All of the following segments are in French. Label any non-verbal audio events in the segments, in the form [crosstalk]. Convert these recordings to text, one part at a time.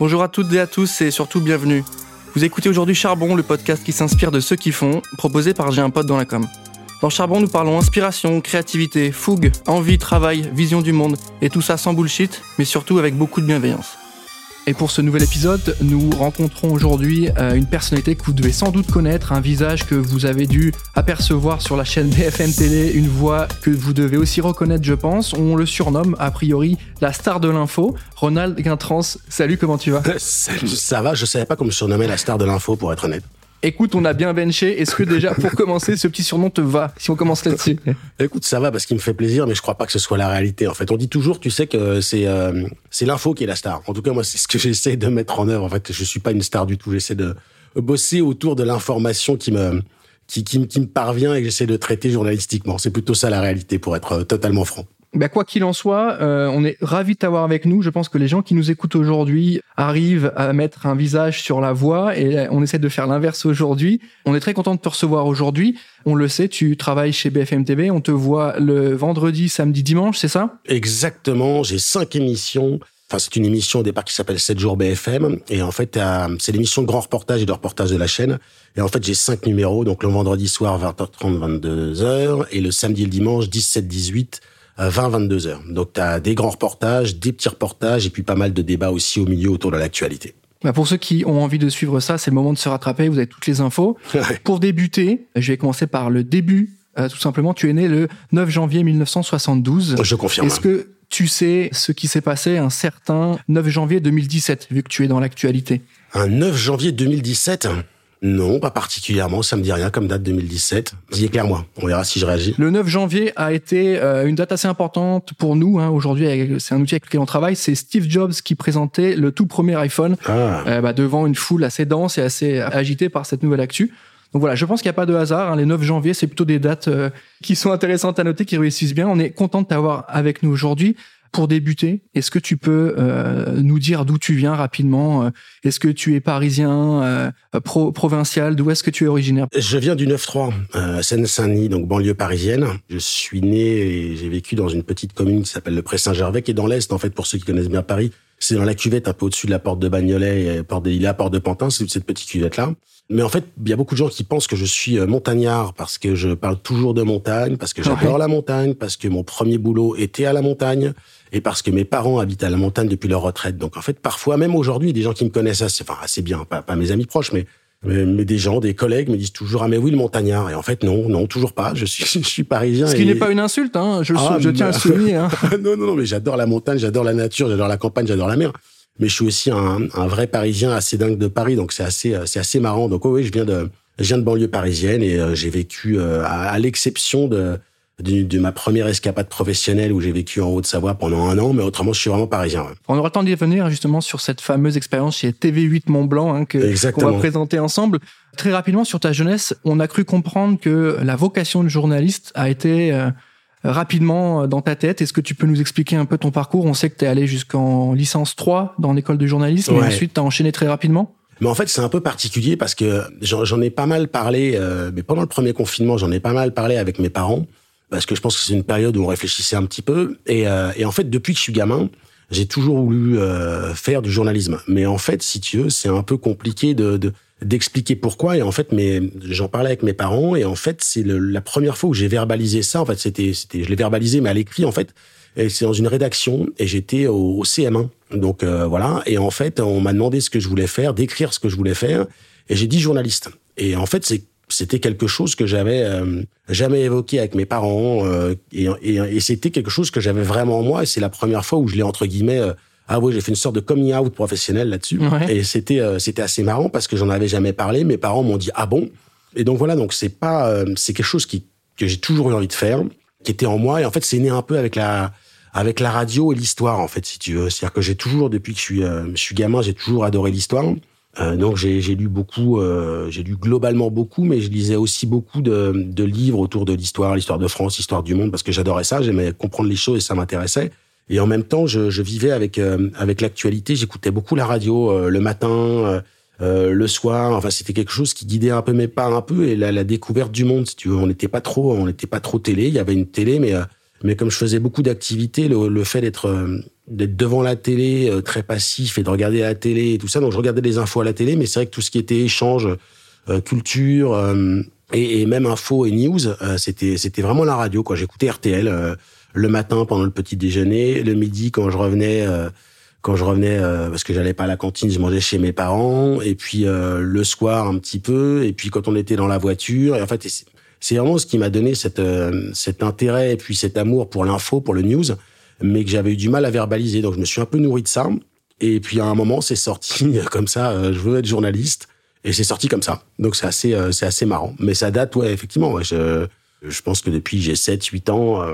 Bonjour à toutes et à tous et surtout bienvenue. Vous écoutez aujourd'hui Charbon, le podcast qui s'inspire de ceux qui font, proposé par J'ai un pote dans la com. Dans Charbon, nous parlons inspiration, créativité, fougue, envie, travail, vision du monde, et tout ça sans bullshit, mais surtout avec beaucoup de bienveillance. Et pour ce nouvel épisode, nous rencontrons aujourd'hui euh, une personnalité que vous devez sans doute connaître, un visage que vous avez dû apercevoir sur la chaîne BFM Télé, une voix que vous devez aussi reconnaître, je pense. On le surnomme a priori la star de l'info, Ronald Guintrans. Salut, comment tu vas? Salut, ça va, je savais pas comment me surnommer la star de l'info pour être honnête. Écoute, on a bien benché. Est-ce que déjà, pour commencer, ce petit surnom te va Si on commence là-dessus? Écoute, ça va parce qu'il me fait plaisir, mais je crois pas que ce soit la réalité. En fait, on dit toujours, tu sais que c'est euh, c'est l'info qui est la star. En tout cas, moi, [laughs] c'est ce que j'essaie de mettre en œuvre. En fait, je suis pas une star du tout. J'essaie de bosser autour de l'information qui me qui, qui, qui me parvient et que j'essaie de traiter journalistiquement. C'est plutôt ça la réalité, pour être euh, totalement franc. Bah, quoi qu'il en soit, euh, on est ravis de t'avoir avec nous. Je pense que les gens qui nous écoutent aujourd'hui arrivent à mettre un visage sur la voix et on essaie de faire l'inverse aujourd'hui. On est très content de te recevoir aujourd'hui. On le sait, tu travailles chez BFM TV. On te voit le vendredi, samedi, dimanche, c'est ça? Exactement. J'ai cinq émissions. Enfin, c'est une émission au départ qui s'appelle 7 jours BFM. Et en fait, c'est l'émission de grand reportage et de reportage de la chaîne. Et en fait, j'ai cinq numéros. Donc, le vendredi soir, 20h30, 22h. Et le samedi et le dimanche, 17, 18 20-22 heures. Donc tu as des grands reportages, des petits reportages et puis pas mal de débats aussi au milieu autour de l'actualité. Bah pour ceux qui ont envie de suivre ça, c'est le moment de se rattraper, vous avez toutes les infos. [laughs] Pour débuter, je vais commencer par le début. Euh, tout simplement, tu es né le 9 janvier 1972. Je confirme. Est-ce que tu sais ce qui s'est passé un certain 9 janvier 2017, vu que tu es dans l'actualité? Un 9 janvier 2017 non, pas particulièrement. Ça me dit rien comme date 2017. Dis éclaire-moi. On verra si je réagis. Le 9 janvier a été euh, une date assez importante pour nous. Hein. Aujourd'hui, c'est un outil avec lequel on travaille. C'est Steve Jobs qui présentait le tout premier iPhone ah. euh, bah, devant une foule assez dense et assez agitée par cette nouvelle actu. Donc voilà, je pense qu'il n'y a pas de hasard. Hein. Les 9 janvier, c'est plutôt des dates euh, qui sont intéressantes à noter, qui réussissent bien. On est content de t'avoir avec nous aujourd'hui. Pour débuter, est-ce que tu peux euh, nous dire d'où tu viens rapidement euh, Est-ce que tu es parisien, euh, provincial D'où est-ce que tu es originaire? Je viens du 9-3, euh, Seine-Saint-Denis, donc banlieue parisienne. Je suis né et j'ai vécu dans une petite commune qui s'appelle le Pré-Saint-Gervais, qui est dans l'Est, en fait, pour ceux qui connaissent bien Paris. C'est dans la cuvette, un peu au-dessus de la porte de Bagnolet et porte des Lilas, porte de Pantin, c'est cette petite cuvette-là. Mais en fait, il y a beaucoup de gens qui pensent que je suis montagnard parce que je parle toujours de montagne, parce que j'adore la montagne, parce que mon premier boulot était à la montagne et parce que mes parents habitent à la montagne depuis leur retraite. Donc en fait, parfois, même aujourd'hui, des gens qui me connaissent assez, enfin assez bien, pas, pas mes amis proches, mais, mais, des gens, des collègues me disent toujours ah mais oui le montagnard. Et en fait non, non toujours pas. Je suis, [laughs] je suis parisien. Ce qui n'est pas une insulte, hein. Je, ah, je tiens à souligner. Hein. [laughs] non non non, mais j'adore la montagne, j'adore la nature, j'adore la campagne, j'adore la mer. Mais je suis aussi un, un vrai Parisien assez dingue de Paris, donc c'est assez, c'est assez marrant. Donc oui, je viens de, je viens de banlieue parisienne et euh, j'ai vécu euh, à l'exception de de, ma première escapade professionnelle où j'ai vécu en Haute-Savoie pendant un an, mais autrement, je suis vraiment parisien. On aura le temps d'y venir justement sur cette fameuse expérience chez TV8 Mont Blanc hein, que qu'on va présenter ensemble. Très rapidement sur ta jeunesse, on a cru comprendre que la vocation de journaliste a été euh, rapidement dans ta tête. Est-ce que tu peux nous expliquer un peu ton parcours? On sait que tu es allé jusqu'en licence 3 dans l'école de journalisme, et ensuite tu as enchaîné très rapidement? Mais en fait, c'est un peu particulier parce que j'en ai pas mal parlé, euh, mais pendant le premier confinement, j'en ai pas mal parlé avec mes parents parce que je pense que c'est une période où on réfléchissait un petit peu. Et, euh, et en fait, depuis que je suis gamin, j'ai toujours voulu euh, faire du journalisme. Mais en fait, si tu veux, c'est un peu compliqué de, d'expliquer pourquoi. Et en fait, mais j'en parlais avec mes parents. Et en fait, c'est la première fois où j'ai verbalisé ça. En fait, c'était, c'était, je l'ai verbalisé, mais à l'écrit, en fait. Et c'est dans une rédaction. Et j'étais au, au CM1. Donc euh, voilà. Et en fait, on m'a demandé ce que je voulais faire, d'écrire ce que je voulais faire. Et j'ai dit journaliste. Et en fait, c'est c'était quelque chose que j'avais euh, jamais évoqué avec mes parents euh, et, et, et c'était quelque chose que j'avais vraiment en moi et c'est la première fois où je l'ai entre guillemets euh, ah oui j'ai fait une sorte de coming out professionnel là-dessus. Et c'était c'était assez marrant parce que j'en avais jamais parlé. Mes parents m'ont dit ah bon? Et donc voilà donc c'est pas c'est quelque chose qui que j'ai toujours eu envie de faire qui était en moi. Et en fait c'est né un peu avec la avec la radio et l'histoire en fait si tu veux. C'est-à-dire que j'ai toujours depuis que je suis je suis gamin j'ai toujours adoré l'histoire. Euh, donc j'ai lu beaucoup, euh, j'ai lu globalement beaucoup, mais je lisais aussi beaucoup de, de livres autour de l'histoire, l'histoire de France, l'histoire du monde, parce que j'adorais ça, j'aimais comprendre les choses et ça m'intéressait. Et en même temps, je, je vivais avec euh, avec l'actualité. J'écoutais beaucoup la radio euh, le matin, le soir. Enfin, c'était quelque chose qui guidait un peu mes pas un peu et la, la découverte du monde. Si tu veux, on n'était pas trop, on n'était pas trop télé. Il y avait une télé, mais Mais comme je faisais beaucoup d'activités, le, fait d'être euh, d'être devant la télé, euh, très passif, et de regarder la télé et tout ça, donc je regardais les infos à la télé, mais c'est vrai que tout ce qui était échange, euh, culture et, et, même info et news, c'était c'était vraiment la radio. Quoi. J'écoutais RTL le matin pendant le petit déjeuner, le midi quand je revenais quand je revenais parce que j'allais pas à la cantine, je mangeais chez mes parents et puis le soir un petit peu et puis quand on était dans la voiture et en fait c'est vraiment ce qui m'a donné cette, euh, cet intérêt et puis cet amour pour l'info, pour le news, mais que j'avais eu du mal à verbaliser. Donc je me suis un peu nourri de ça. Et puis à un moment, c'est sorti [laughs] comme ça. Euh, je veux être journaliste, et c'est sorti comme ça. Donc c'est assez, euh, c'est assez marrant. Mais ça date, ouais, effectivement. Je, je pense que depuis j'ai 7, 8 ans,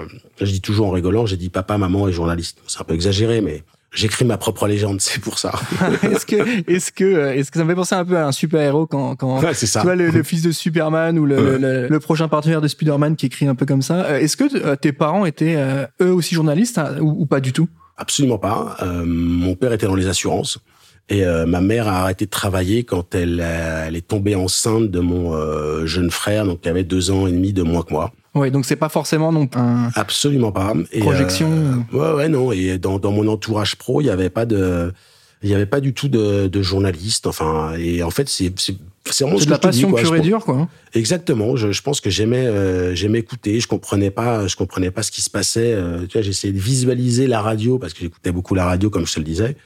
je dis toujours en rigolant, j'ai dit papa, maman et journaliste. C'est un peu exagéré, mais j'écris ma propre légende, c'est pour ça. [laughs] est-ce que, est-ce que, euh, est-ce que ça me fait penser un peu à un super héros quand, quand tu vois le, fils de Superman ou le, le, prochain partenaire de Spider-Man qui écrit un peu comme ça. Euh, est-ce que euh, tes parents étaient eux aussi journalistes hein, ou, pas du tout? Absolument pas. mon père était dans les assurances. Et ma mère a arrêté de travailler quand elle, elle est tombée enceinte de mon jeune frère, donc qui avait deux ans et demi de moins que moi. Oui, donc c'est pas forcément non un absolument pas et projection. Euh, ouais, ouais, non. Et dans, dans mon entourage pro, il y avait pas de, il y avait pas du tout de, de journaliste. Enfin, et en fait, c'est c'est vraiment ce de la passion pure et dure, quoi. Exactement. Je, je pense que j'aimais euh, j'aimais écouter. Je comprenais pas je comprenais pas ce qui se passait. Euh, tu vois, j'essayais de visualiser la radio parce que j'écoutais beaucoup la radio, comme je te le disais.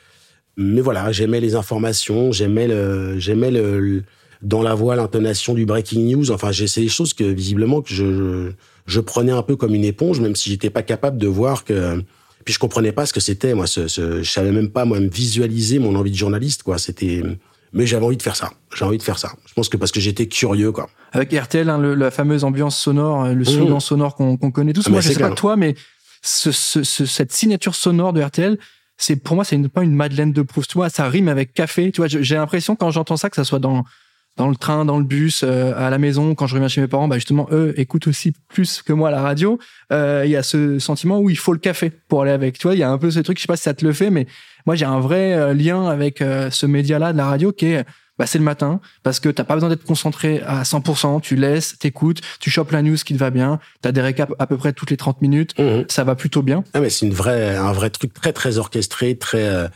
Mais voilà, j'aimais les informations, j'aimais le j'aimais le dans la voix, l'intonation du breaking news. Enfin, j'ai des choses que visiblement que je, je prenais un peu comme une éponge, même si j'étais pas capable de voir que. Puis je comprenais pas ce que c'était. Moi, ce, ce, je savais même pas moi me visualiser mon envie de journaliste. Quoi, c'était. Mais j'avais envie de faire ça. J'ai envie de faire ça. Je pense que parce que j'étais curieux, quoi. Avec RTL, hein, la fameuse ambiance sonore, le mmh. slogan sonore qu'on connaît tous. Ah, moi, je sais pas toi, mais ce, ce, cette signature sonore de RTL, c'est pour moi, c'est pas une Madeleine de Proust. Tu vois, ça rime avec café. Tu vois, j'ai l'impression quand j'entends ça que ça soit dans dans le train, dans le bus, euh, à la maison, quand je reviens chez mes parents, bah justement, eux écoutent aussi plus que moi la radio. Euh, il y a ce sentiment où il faut le café pour aller avec. Tu vois, il y a un peu ce truc, je sais pas si ça te le fait, mais moi j'ai un vrai euh, lien avec ce média-là de la radio qui est, bah, c'est le matin, parce que t'as pas besoin d'être concentré à 100%, tu laisses, t'écoutes, tu chopes la news qui te va bien, t'as des récaps à peu près toutes les 30 minutes, mmh. ça va plutôt bien. Ah mais c'est une vraie, un vrai truc très très orchestré, très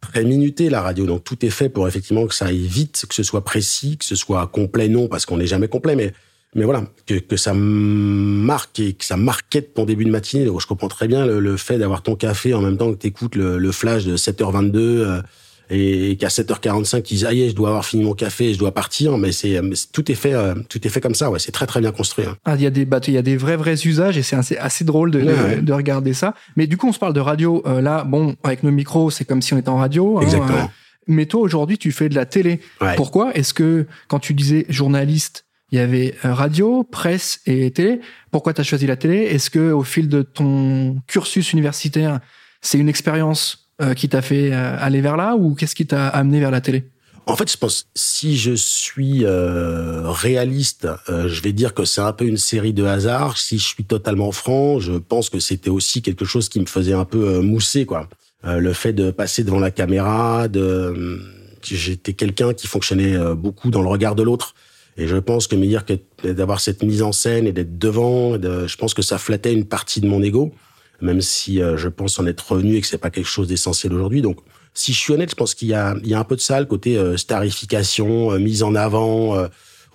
très minuté la radio, donc tout est fait pour effectivement que ça aille vite, que ce soit précis, que ce soit complet, non, parce qu'on n'est jamais complet, mais mais voilà, que, que ça marque et que ça marquait ton début de matinée. Donc je comprends très bien le, fait d'avoir ton café en même temps que tu écoutes le, le, flash de 7h22 et qu'à 7h45 ils disent ah je dois avoir fini mon café je dois partir. Mais c'est tout est fait euh, tout est fait comme ça. Ouais c'est très très bien construit hein. ah il y a des il y a des vrais vrais usages et c'est assez, assez drôle de, de, regarder ça. Mais du coup on se parle de radio euh, là bon avec nos micros c'est comme si on était en radio hein, exactement. euh, mais toi aujourd'hui tu fais de la télé. Pourquoi est-ce que quand tu disais journaliste il y avait radio, presse et télé. Pourquoi tu as choisi la télé? Est-ce que au fil de ton cursus universitaire, c'est une expérience euh, qui t'a fait euh, aller vers là ou qu'est-ce qui t'a amené vers la télé? En fait, je pense si je suis euh, réaliste, je vais dire que c'est un peu une série de hasards. Si je suis totalement franc, je pense que c'était aussi quelque chose qui me faisait un peu mousser, quoi. le fait de passer devant la caméra, de j'étais quelqu'un qui fonctionnait beaucoup dans le regard de l'autre. Et je pense que me dire que d'avoir cette mise en scène et d'être devant, je pense que ça flattait une partie de mon ego même si euh, je pense en être revenu et que c'est pas quelque chose d'essentiel aujourd'hui. Donc, si je suis honnête, je pense qu'il y a, il y a un peu de ça, le côté euh, starification, euh, mise en avant.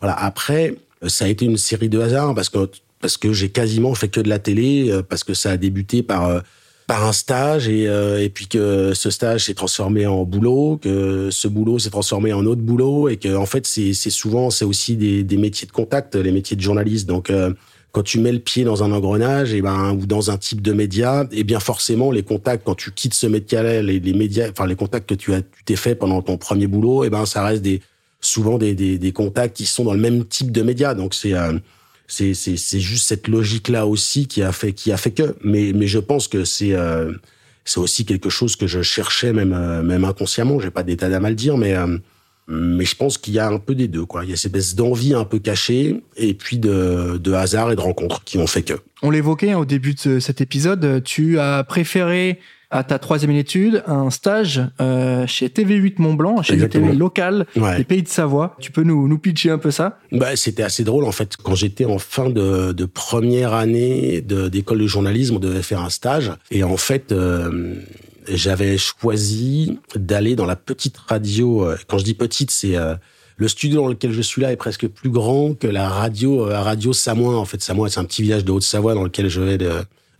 voilà. Après, ça a été une série de hasards parce que parce que j'ai quasiment fait que de la télé, parce que ça a débuté par par un stage et, et puis que ce stage s'est transformé en boulot, que ce boulot s'est transformé en autre boulot et que en fait c'est souvent c'est aussi des, des métiers de contact, les métiers de journaliste. Donc quand tu mets le pied dans un engrenage et ben ou dans un type de média, et eh bien forcément les contacts quand tu quittes ce média-là, les, médias, enfin les contacts que tu as, tu t'es fait pendant ton premier boulot, et eh ben ça reste des souvent des, des, des, contacts qui sont dans le même type de média. Donc c'est euh, c'est c'est c'est juste cette logique là aussi qui a fait qui a fait que. Mais mais je pense que c'est euh, c'est aussi quelque chose que je cherchais même euh, même inconsciemment. J'ai pas d'état d'âme à le dire, mais euh, mais je pense qu'il y a un peu des deux, quoi. Il y a cette espèce d'envie un peu cachée et puis de, de hasard et de rencontres qui ont fait que. On l'évoquait hein, au début de cet épisode. Tu as préféré à ta troisième d'études un stage euh, chez TV8 Mont Blanc, chez les TV local Ouais. des Pays de Savoie. Tu peux nous, nous pitcher un peu ça? Bah, c'était assez drôle en fait. Quand j'étais en fin de, de première année de- d'école de, journalisme, on devait faire un stage. Et en fait, euh, j'avais choisi d'aller dans la petite radio. euh, Quand je dis petite, c'est euh, le studio dans lequel je suis là est presque plus grand que la radio, euh, la radio Samoin. En fait, Samoin, c'est un petit village de Haute-Savoie dans lequel je vais de-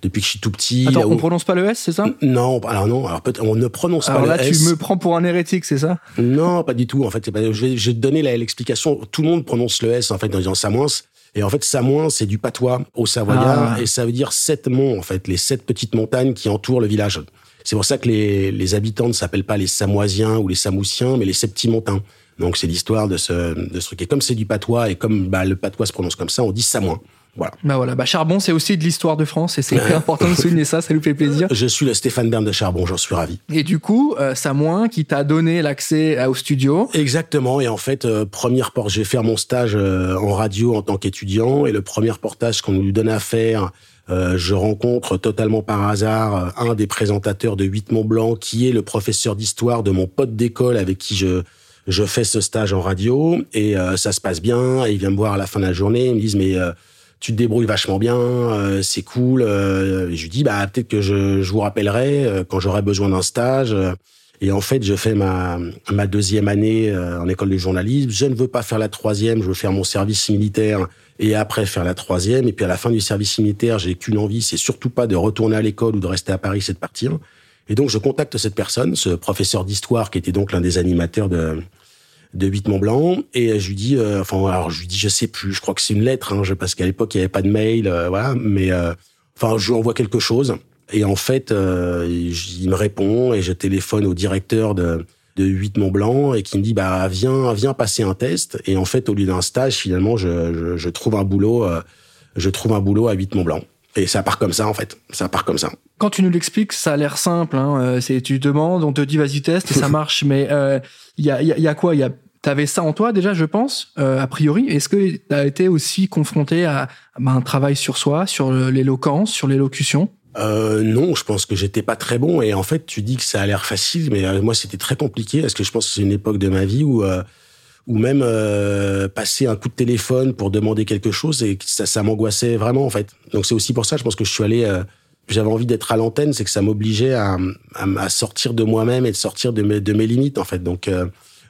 depuis que je suis tout petit. Attends, là où- on prononce pas le S, c'est ça? Non, alors non. Alors on ne prononce Alors pas là, le tu S. me prends pour un hérétique, c'est ça? Non, pas du tout. En fait, je vais, je vais te donner l'explication. Tout le monde prononce le S en fait en disant Samoins. Et en fait, Samoins, c'est du patois au Savoyard Ah. et ça veut dire sept monts en fait, les sept petites montagnes qui entourent le village. C'est pour ça que les, les habitants ne s'appellent pas les Samoisiens ou les Samoussiens, mais les Septimontins. Donc c'est l'histoire de ce, de ce truc. Et comme c'est du patois et comme bah, le patois se prononce comme ça, on dit Samoin. Voilà. Bah voilà, bah Charbon, c'est aussi de l'histoire de France et c'est [laughs] important de souligner ça, ça nous fait plaisir. Je suis le Stéphane Bern de Charbon, j'en suis ravi. Et du coup, euh, Samoin qui t'a donné l'accès euh, au studio. Exactement. Et en fait, euh, premier vais faire mon stage euh, en radio en tant qu'étudiant. Et le premier reportage qu'on nous donne à faire, euh, je rencontre totalement par hasard euh, un des présentateurs de 8 Mont Blanc, qui est le professeur d'histoire de mon pote d'école avec qui je je fais ce stage en radio. Et euh, ça se passe bien. Et il vient me voir à la fin de la journée. Ils me disent mais euh, tu te débrouilles vachement bien, euh, c'est cool. Euh, et je lui dis bah peut-être que je, je vous rappellerai quand j'aurai besoin d'un stage. Et en fait, je fais ma, ma deuxième année en école de journalisme. Je ne veux pas faire la troisième, je veux faire mon service militaire et après faire la troisième. Et puis à la fin du service militaire, j'ai qu'une envie, c'est surtout pas de retourner à l'école ou de rester à Paris, c'est de partir. Et donc je contacte cette personne, ce professeur d'histoire qui était donc l'un des animateurs de de 8 Mont Blanc et je lui dis euh, enfin alors je lui dis je sais plus je crois que c'est une lettre hein, parce qu'à l'époque il y avait pas de mail euh, voilà mais euh, enfin je lui envoie quelque chose et en fait euh, il me répond et je téléphone au directeur de de 8 Mont Blanc et qui me dit bah viens viens passer un test et en fait au lieu d'un stage finalement je, je, je trouve un boulot euh, je trouve un boulot à 8 Mont Blanc et ça part comme ça en fait ça part comme ça Quand tu nous l'expliques, ça a l'air simple. Hein. euh, C'est tu demandes, on te dit vas-y teste et ça [laughs] marche. Mais euh, il y, a, y, a, y a quoi? Il y a T'avais ça en toi déjà, je pense, euh, a priori? Est-ce que tu as été aussi confronté à bah, un travail sur soi, sur l'éloquence, sur l'élocution? Euh, non, je pense que j'étais pas très bon. Et en fait, tu dis que ça a l'air facile, mais euh, moi, c'était très compliqué parce que je pense que c'est une époque de ma vie où, euh, où même euh, passer un coup de téléphone pour demander quelque chose, et ça, ça m'angoissait vraiment en fait. Donc c'est aussi pour ça, je pense que je suis allé. euh, j'avais envie d'être à l'antenne, c'est que ça m'obligeait à, à, à, sortir de moi-même et de sortir de mes, de mes limites en fait. Donc,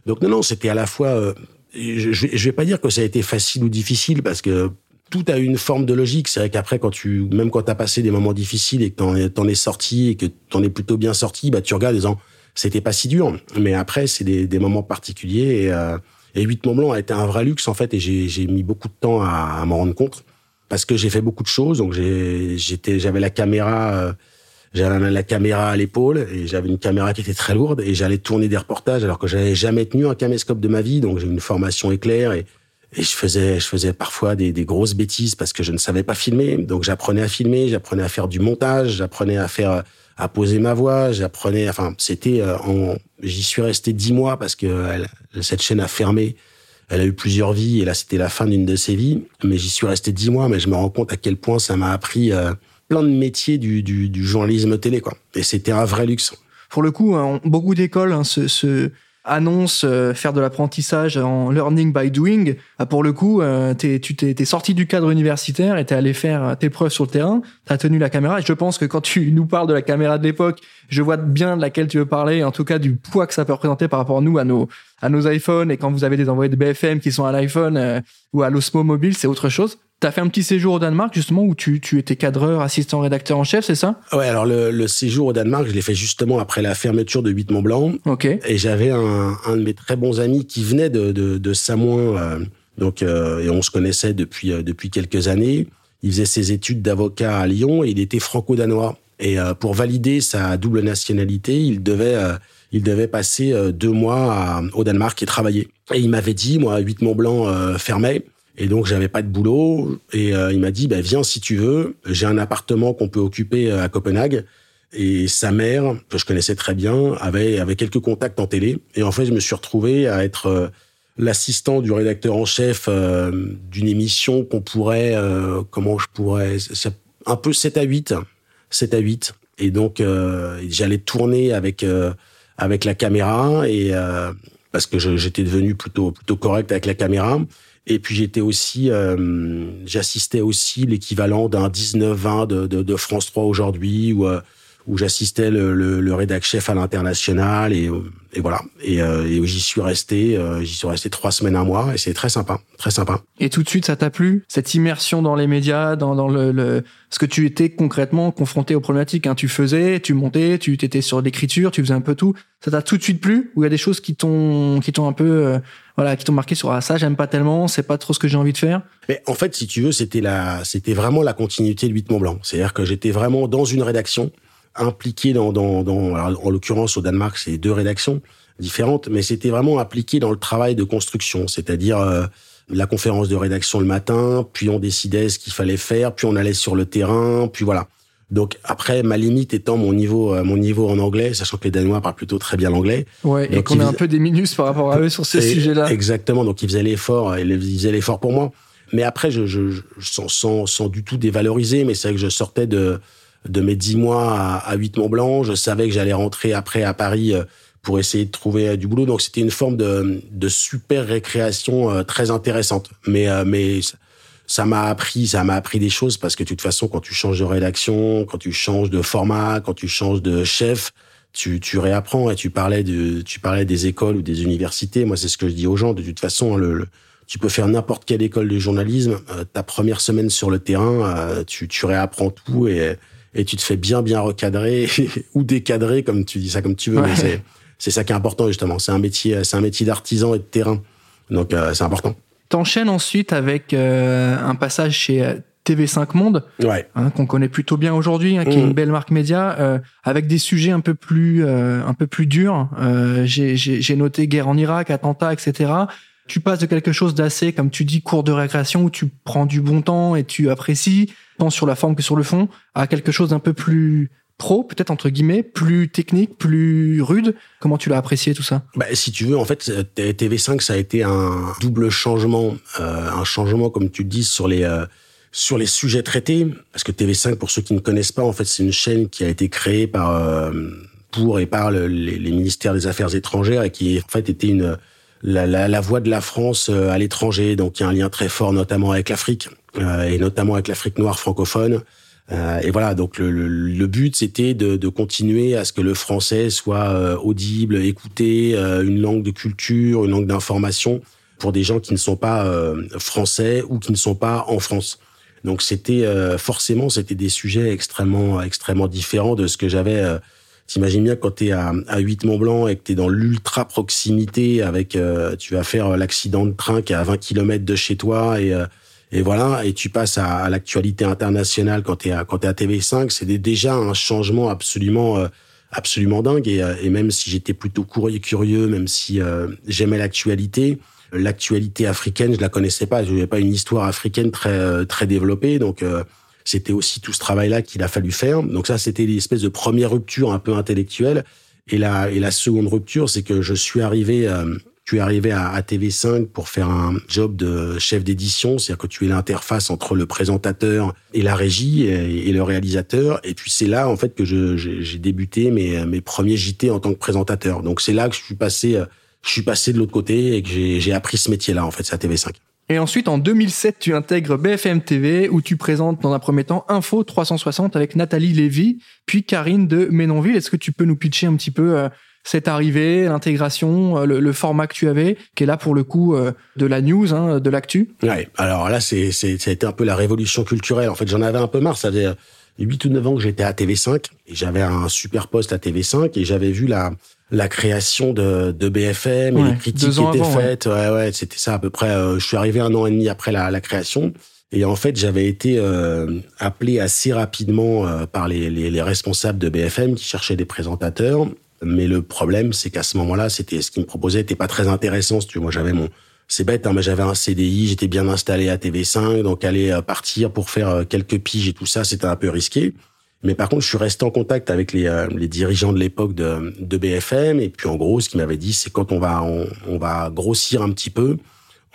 donc non, non, c'était à la fois. je, je vais pas dire que ça a été facile ou difficile parce que tout a une forme de logique. C'est vrai qu'après, quand tu, même quand t'as passé des moments difficiles et que t'en t'en es sorti et que t'en es plutôt bien sorti, bah, tu regardes en disant, c'était pas si dur. Mais après, c'est des, des moments particuliers et, euh, et 8 Mont Blanc a été un vrai luxe, en fait, et j'ai, mis beaucoup de temps à, à m'en rendre compte parce que j'ai fait beaucoup de choses. Donc, j'ai, j'étais, j'avais la caméra, euh, j'avais la caméra à l'épaule et j'avais une caméra qui était très lourde et j'allais tourner des reportages alors que j'avais jamais tenu un caméscope de ma vie. Donc, j'ai une formation éclair et, et je faisais, je faisais parfois des, des grosses bêtises parce que je ne savais pas filmer. Donc j'apprenais à filmer, j'apprenais à faire du montage, j'apprenais à faire, à poser ma voix, j'apprenais, enfin c'était, en, j'y suis resté dix mois parce que elle, cette chaîne a fermé. Elle a eu plusieurs vies et là c'était la fin d'une de ses vies. Mais j'y suis resté dix mois, mais je me rends compte à quel point ça m'a appris euh, plein de métiers du, du, du, journalisme télé quoi. Et c'était un vrai luxe. Pour le coup, hein, beaucoup d'écoles hein, se annonce euh, faire de l'apprentissage en learning by doing, bah pour le coup, euh, es, tu t'es es sorti du cadre universitaire et t'es allé faire tes preuves sur le terrain, t'as tenu la caméra. Et je pense que quand tu [laughs] nous parles de la caméra de l'époque, je vois bien de laquelle tu veux parler, en tout cas du poids que ça peut représenter par rapport à nous, à nos, à nos iPhones. Et quand vous avez des envoyés de BFM qui sont à l'iPhone euh, ou à l'Osmo Mobile, c'est autre chose. T'as fait un petit séjour au Danemark justement où tu, tu étais cadreur, assistant rédacteur en chef, c'est ça? Ouais, alors le, le, séjour au Danemark, je l'ai fait justement après la fermeture de 8 Mont Blanc. Ok. Et j'avais un, un de mes très bons amis qui venait de, de, de Samoin, euh, donc euh, et on se connaissait depuis euh, depuis quelques années. Il faisait ses études d'avocat à Lyon et il était franco-danois. Et pour valider sa double nationalité, il devait il devait passer deux mois à, au Danemark et travailler. Et il m'avait dit, moi, 8 Mont Blanc euh, fermait. Et donc j'avais pas de boulot. Et euh, il m'a dit bah viens si tu veux, j'ai un appartement qu'on peut occuper euh, à Copenhague. Et sa mère que je connaissais très bien avait avait quelques contacts en télé. Et en fait je me suis retrouvé à être euh, l'assistant du rédacteur en chef euh, d'une émission qu'on pourrait comment je pourrais un peu 7 à 8 7 à 8 Et donc, j'allais tourner avec avec la caméra. Et parce que j'étais devenu plutôt plutôt correct avec la caméra. Et puis j'étais aussi, j'assistais aussi l'équivalent d'un 19-20 de, de, de, France 3 aujourd'hui, où où j'assistais le, le, le rédac chef à l'international et, et voilà. Et, euh, et j'y suis resté euh, j'y suis resté trois semaines un mois et c'est très sympa très sympa. Et tout de suite ça t'a plu cette immersion dans les médias dans, dans le, le ce que tu étais concrètement confronté aux problématiques hein? tu faisais tu montais tu étais sur l'écriture tu faisais un peu tout. Ça t'a tout de suite plu ou il y a des choses qui t'ont qui t'ont un peu euh, voilà qui t'ont marqué sur ah ça j'aime pas tellement c'est pas trop ce que j'ai envie de faire? Mais en fait si tu veux c'était la c'était vraiment la continuité de 8 Mont Blanc c'est à dire que j'étais vraiment dans une rédaction impliqué dans, dans, dans en l'occurrence au Danemark, c'est deux rédactions différentes, mais c'était vraiment impliqué dans le travail de construction, c'est-à-dire euh, la conférence de rédaction le matin, puis on décidait ce qu'il fallait faire, puis on allait sur le terrain, puis voilà. Donc après, ma limite étant mon niveau, euh, mon niveau en anglais, sachant que les Danois parlent plutôt très bien l'anglais. Ouais, et qu'on a un peu des minus par rapport à eux sur ces sujets-là. Exactement. Donc ils faisaient l'effort, ils faisaient l'effort pour moi. Mais après, je, je, je sans, sans, sans, du tout dévaloriser, mais c'est vrai que je sortais de de mes dix mois à, à 8 Mont. Je savais que j'allais rentrer après à Paris euh, pour essayer de trouver euh, du boulot. Donc c'était une forme de, de super récréation euh, très intéressante. Mais mais ça m'a appris, ça m'a appris des choses parce que de toute façon, quand tu changes de rédaction, quand tu changes de format, quand tu changes de chef, tu, tu réapprends. Et tu parlais de, tu parlais des écoles ou des universités. Moi, c'est ce que je dis aux gens. De toute façon, le, tu peux faire n'importe quelle école de journalisme. ta première semaine sur le terrain, tu, tu réapprends tout et et tu te fais bien bien recadrer [laughs] ou décadrer comme tu dis ça comme tu veux. Mais c'est c'est ça qui est important justement. C'est un métier c'est un métier d'artisan et de terrain. Donc euh, c'est important. T'enchaînes ensuite avec euh, un passage chez euh, TV5 Monde, ouais. hein, qu'on connaît plutôt bien aujourd'hui, hein, qui est une mmh. belle marque média, euh, avec des sujets un peu plus, un peu plus durs. J'ai noté guerre en Irak, attentats, etc. Tu passes de quelque chose d'assez, comme tu dis, cours de récréation où tu prends du bon temps et tu apprécies, tant sur la forme que sur le fond, à quelque chose d'un peu plus pro, peut-être entre guillemets, plus technique, plus rude. Comment tu l'as apprécié tout ça? Bah, Si tu veux, en fait, TV5, ça a été un double changement, euh, un changement, comme tu dis, sur les euh, sur les sujets traités. Parce que TV5, pour ceux qui ne connaissent pas, en fait, c'est une chaîne qui a été créée par euh, pour et par le, les, les, ministères des Affaires étrangères et qui en fait était une la, la, la voix de la France euh, à l'étranger. Donc il y a un lien très fort, notamment avec l'Afrique euh, et notamment avec l'Afrique noire francophone. Euh, et voilà, donc le, le, but c'était de, de, continuer à ce que le français soit audible, écouté, une langue de culture, une langue d'information pour des gens qui ne sont pas français ou qui ne sont pas en France. Donc c'était forcément c'était des sujets extrêmement extrêmement différents de ce que j'avais T'imagines bien quand t'es à, à 8 Mont Blanc et que t'es dans l'ultra proximité avec, euh, tu vas faire l'accident de train qui est à 20 km de chez toi et, euh, et voilà, et tu passes à, à l'actualité internationale quand t'es à, quand t'es à TV5, c'est déjà un changement absolument, euh, absolument dingue et, et même si j'étais plutôt curieux, curieux, même si j'aimais l'actualité, l'actualité africaine, je la connaissais pas, je n'avais pas une histoire africaine très, très développée, donc, c'était aussi tout ce travail-là qu'il a fallu faire. Donc ça, c'était l'espèce de première rupture un peu intellectuelle. Et la, et la seconde rupture, c'est que je suis arrivé, euh, tu es arrivé à, à, TV5 pour faire un job de chef d'édition, c'est-à-dire que tu es l'interface entre le présentateur et la régie et, le réalisateur. Et puis c'est là en fait que j'ai débuté mes, mes premiers JT en tant que présentateur. Donc c'est là que je suis passé, je suis passé de l'autre côté et que j'ai appris ce métier-là en fait, c'est à TV5. Et ensuite, en 2007, tu intègres BFM TV où tu présentes dans un premier temps Info 360 avec Nathalie Lévy, puis Karine de Ménonville. Est-ce que tu peux nous pitcher un petit peu euh, cette arrivée, l'intégration, euh, le, format que tu avais, qui est là pour le coup euh, de la news, hein, de l'actu? Ouais, alors là, c'est, c'est, été un peu la révolution culturelle. En fait, j'en avais un peu marre. Ça faisait 8 ou 9 ans que j'étais à TV5 et j'avais un super poste à TV5 et j'avais vu la la création de, de BFM et les critiques qui étaient faites. Ouais, ouais, c'était ça à peu près. Euh, je suis arrivé un an et demi après la, la création. Et en fait, j'avais été euh, appelé assez rapidement euh, par les, les, les, responsables de BFM qui cherchaient des présentateurs. Mais le problème, c'est qu'à ce moment-là, c'était ce qu'ils me proposaient n'était pas très intéressant. tu moi, j'avais mon, c'est bête, hein, mais j'avais un CDI, j'étais bien installé à TV5, donc aller partir pour faire quelques piges et tout ça, c'était un peu risqué. Mais par contre, je suis resté en contact avec les, euh, les dirigeants de l'époque de, de, BFM. Et puis, en gros, ce qu'ils m'avaient dit, c'est quand on va, on, va grossir un petit peu,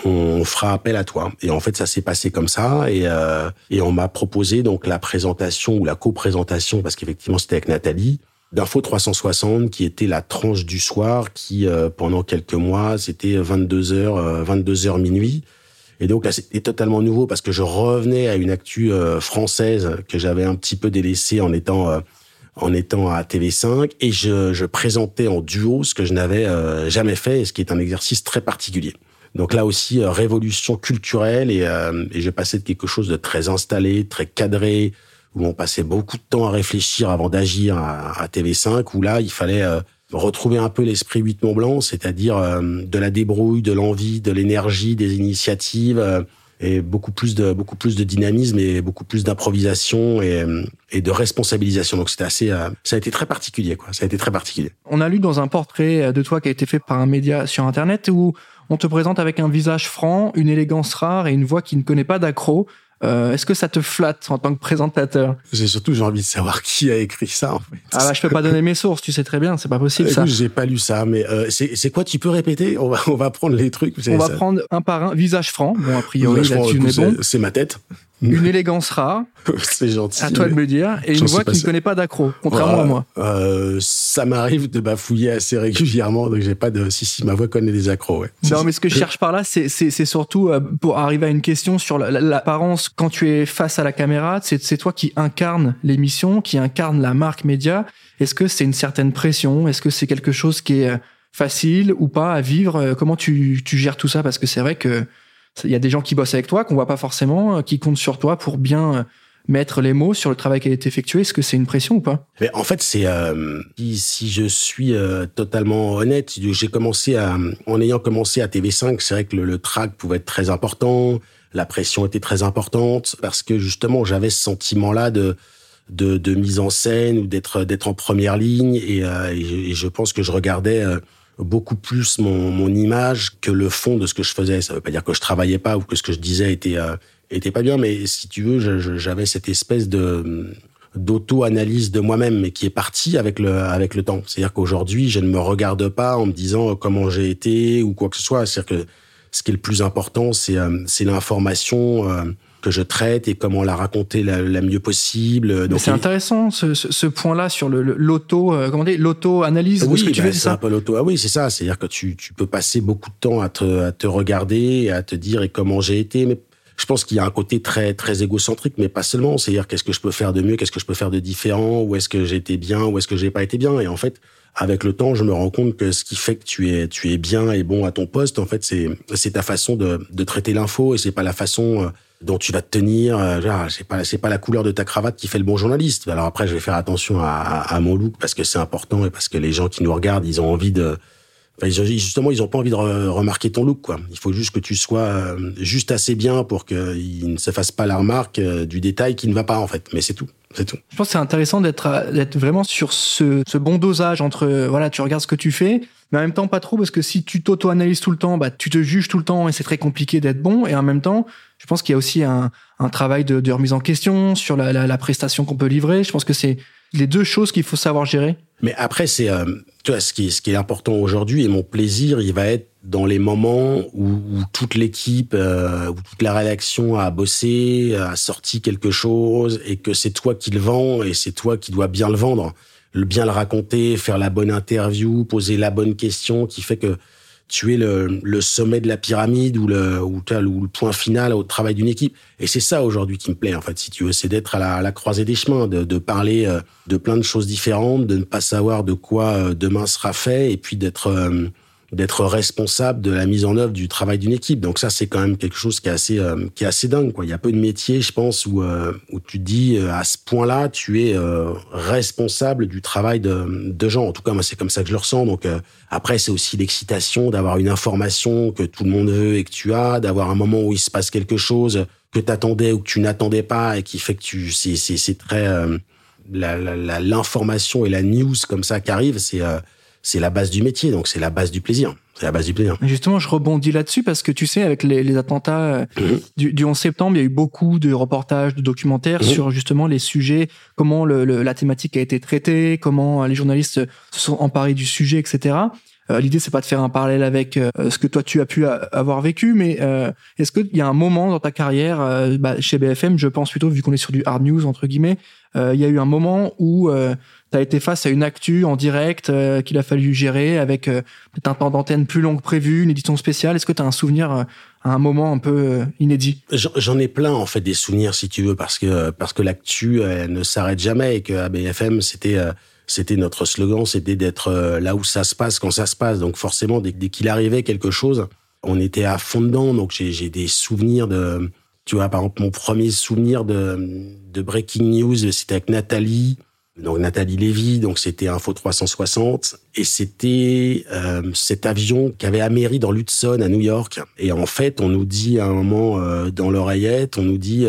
on fera appel à toi. Et en fait, ça s'est passé comme ça. Et, euh, et on m'a proposé donc la présentation ou la co-présentation, parce qu'effectivement, c'était avec Nathalie, d'Info 360, qui était la tranche du soir, qui euh, pendant quelques mois, c'était 22 h 22 h minuit. Et donc là, c'était totalement nouveau parce que je revenais à une actu euh, française que j'avais un petit peu délaissée en étant euh, en étant à TV5 et je, je présentais en duo ce que je n'avais jamais fait et ce qui est un exercice très particulier. Donc là aussi, euh, révolution culturelle et, euh, et j'ai passé de quelque chose de très installé, très cadré, où on passait beaucoup de temps à réfléchir avant d'agir à, TV5, où là, il fallait euh, retrouver un peu l'esprit 8 Mont Blanc, c'est-à-dire de la débrouille, de l'envie, de l'énergie, des initiatives et beaucoup plus de beaucoup plus de dynamisme et beaucoup plus d'improvisation et, et de responsabilisation. Donc c'était assez, ça a été très particulier quoi. Ça a été très particulier. On a lu dans un portrait de toi qui a été fait par un média sur internet où on te présente avec un visage franc, une élégance rare et une voix qui ne connaît pas d'accro. Euh, Est-ce que ça te flatte en tant que présentateur? J'ai surtout j'ai envie de savoir [laughs] qui a écrit ça. En fait. Ah bah je peux pas donner mes sources, tu sais très bien, c'est pas possible ça. J'ai pas lu ça, mais euh, c'est quoi Tu peux répéter? On va [laughs] on va prendre les trucs. On va prendre un par un. Visage franc. Bon a priori là-dessus bon. C'est ma tête une [laughs] élégance rare. c'est gentil. À toi de me dire. Et une voix qui ne connaît pas d'accro, contrairement à moi. Euh, ça m'arrive de bafouiller assez régulièrement, donc j'ai pas de. Si si, ma voix connaît des accros. Ouais. Non, mais ce que je cherche par là, c'est c'est surtout euh, pour arriver à une question sur l'apparence quand tu es face à la caméra. C'est toi qui incarne l'émission, qui incarne la marque média. Est-ce que c'est une certaine pression? Est-ce que c'est quelque chose qui est euh, facile ou pas à vivre? Euh, Comment tu tu gères tout ça? Parce que c'est vrai que il y a des gens qui bossent avec toi qu'on voit pas forcément, euh, qui comptent sur toi pour bien euh, mettre les mots sur le travail qui a été effectué. Est-ce que c'est une pression ou pas? En fait, c'est euh, si, je suis totalement honnête, j'ai commencé à, en ayant commencé à TV5, c'est vrai que le, le track pouvait être très important, la pression était très importante parce que justement j'avais ce sentiment-là de, de, mise en scène ou d'être d'être en première ligne et, je pense que je regardais beaucoup plus mon, mon, image que le fond de ce que je faisais. Ça veut pas dire que je travaillais pas ou que ce que je disais était euh, était pas bien, mais si tu veux, j'avais cette espèce de d'auto-analyse de moi-même, mais qui est partie avec le avec le temps. C'est-à-dire qu'aujourd'hui, je ne me regarde pas en me disant comment j'ai été ou quoi que ce soit. C'est-à-dire que ce qui est le plus important, c'est euh, c'est l'information. Euh, que je traite et comment la raconter la, mieux possible. c'est intéressant ce, ce, point-là sur le l'auto euh, comment dire l'auto-analyse oui, ce que tu bah, c'est un peu l'auto. Ah oui c'est ça. C'est-à-dire que tu, tu peux passer beaucoup de temps à te, à te regarder à te dire et comment j'ai été. Mais je pense qu'il y a un côté très très égocentrique mais pas seulement. C'est-à-dire qu'est-ce que je peux faire de mieux? Qu'est-ce que je peux faire de différent? Où est-ce que j'ai été bien? Où est-ce que j'ai pas été bien? Et en fait avec le temps, je me rends compte que ce qui fait que tu es, tu es bien et bon à ton poste, en fait, c'est, c'est ta façon de, de traiter l'info et c'est pas la façon euh, dont tu vas te tenir. Euh, c'est pas c'est pas la couleur de ta cravate qui fait le bon journaliste. Alors après, je vais faire attention à, à, mon look parce que c'est important et parce que les gens qui nous regardent, ils ont envie de justement, ils ont pas envie de remarquer ton look, quoi. Il faut juste que tu sois euh, juste assez bien pour qu'ils ne se fassent pas la remarque euh, du détail qui ne va pas, en fait. Mais c'est tout. C'est tout. Je pense que c'est intéressant d'être d'être vraiment sur ce, ce bon dosage entre voilà, tu regardes ce que tu fais, mais en même temps pas trop parce que si tu t'auto-analyses tout le temps, bah tu te juges tout le temps et c'est très compliqué d'être bon. Et en même temps, je pense qu'il y a aussi un, un travail de, remise en question sur la, la prestation qu'on peut livrer. Je pense que c'est les deux choses qu'il faut savoir gérer. Mais après, c'est euh, tu ce qui, ce qui est important aujourd'hui et mon plaisir, il va être dans les moments où, où toute l'équipe, euh, où toute la rédaction a bossé, a sorti quelque chose et que c'est toi qui le vends et c'est toi qui dois bien le vendre, le bien le raconter, faire la bonne interview, poser la bonne question, qui fait que tu es le, le sommet de la pyramide ou le, ou, le point final au travail d'une équipe. Et c'est ça aujourd'hui qui me plaît, en fait, si tu veux, c'est d'être à la, croisée des chemins, de, de, parler euh, de plein de choses différentes, de ne pas savoir de quoi euh, demain sera fait, et puis d'être euh, d'être responsable de la mise en œuvre du travail d'une équipe. Donc ça, c'est quand même quelque chose qui est assez, euh, qui est assez dingue. Quoi. Il y a peu de métiers, je pense, où, euh, où tu dis euh, à ce point-là, tu es responsable du travail de, de gens. En tout cas, moi, c'est comme ça que je le ressens. Donc après, c'est aussi l'excitation d'avoir une information que tout le monde veut et que tu as, d'avoir un moment où il se passe quelque chose que tu attendais ou que tu n'attendais pas et qui fait que tu, c'est, c'est, c'est très l'information la, et la news comme ça qui arrive, c'est c'est la base du métier, donc c'est la base du plaisir. C'est la base du plaisir. Justement, je rebondis là-dessus parce que tu sais, avec les, les attentats euh, mhm. du, du, 11 septembre, il y a eu beaucoup de reportages, de documentaires mhm. sur justement les sujets, comment le, la thématique a été traitée, comment les journalistes se sont emparés du sujet, etc. Euh, L'idée c'est pas de faire un parallèle avec euh, ce que toi tu as pu avoir vécu, mais euh, est-ce qu'il y a un moment dans ta carrière bah, chez BFM, je pense plutôt vu qu'on est sur du hard news entre guillemets, il y a eu un moment où tu as été face à une actu en direct qu'il a fallu gérer avec peut-être un temps d'antenne plus long que prévu, une édition spéciale. Est-ce que tu as un souvenir à un moment un peu inédit? J'en ai plein en fait des souvenirs si tu veux parce que parce que l'actu ne s'arrête jamais et que à BFM c'était c'était notre slogan, c'était d'être euh, là où ça se passe quand ça se passe. Donc forcément, dès, qu'il arrivait quelque chose, on était à fond dedans. Donc j'ai des souvenirs de, tu vois, par exemple, mon premier souvenir de, breaking news, c'était avec Nathalie, donc Nathalie Lévy, donc c'était Info 360, et c'était euh, cet avion qui avait améri dans l'Hudson à New York. Et en fait, on nous dit à un moment euh, dans l'oreillette, on nous dit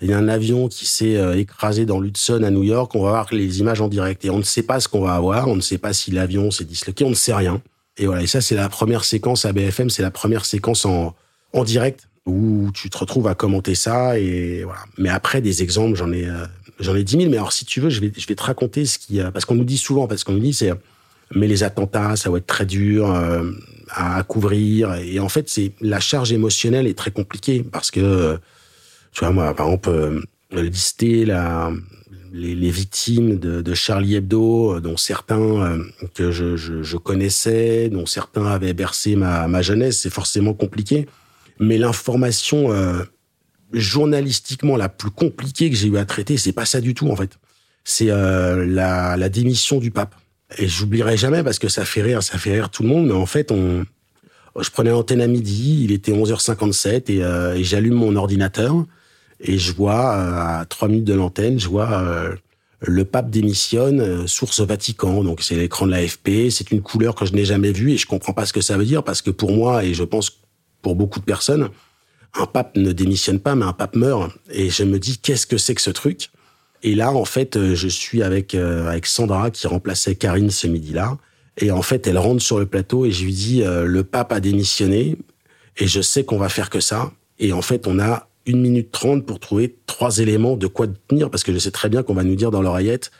il y a un avion qui s'est euh, écrasé dans l'Hudson à New York, on va voir les images en direct. Et on ne sait pas ce qu'on va avoir, on ne sait pas si l'avion s'est disloqué, on ne sait rien. Et voilà, et ça c'est la première séquence à BFM, c'est la première séquence en, en direct où tu te retrouves à commenter ça et voilà. Mais après des exemples, j'en ai euh, j'en ai dix mille. Mais alors si tu veux, je vais te raconter ce qui a parce qu'on nous dit souvent parce qu'on nous dit c'est mais les attentats ça va être très dur euh, à, couvrir et en fait c'est la charge émotionnelle est très compliquée parce que tu vois, moi, par exemple, euh, lister la, les, les, victimes de, Charlie Hebdo, euh, dont certains euh, que je, connaissais, dont certains avaient bercé ma jeunesse, c'est forcément compliqué. Mais l'information euh, journalistiquement la plus compliquée que j'ai eu à traiter, c'est pas ça du tout en fait. C'est euh, la, la, démission du pape. Et j'oublierai jamais parce que ça fait rire, ça fait rire tout le monde. Mais en fait, on, je prenais l'antenne à midi, il était 11h57 et, euh, et j'allume mon ordinateur et je vois euh, à trois minutes de l'antenne, je vois euh, le pape démissionne, euh, source Vatican. Donc c'est l'écran de l'AFP, c'est une couleur que je n'ai jamais vue et je comprends pas ce que ça veut dire parce que pour moi et je pense pour beaucoup de personnes, un pape ne démissionne pas mais un pape meurt. Et je me dis qu'est-ce que c'est que ce truc? Et là en fait je suis avec avec Sandra qui remplaçait Karine ce midi-là. Et en fait, elle rentre sur le plateau et je lui dis le pape a démissionné et je sais qu'on va faire que ça. Et en fait, on a une minute trente pour trouver trois éléments de quoi tenir, parce que je sais très bien qu'on va nous dire dans l'oreillette,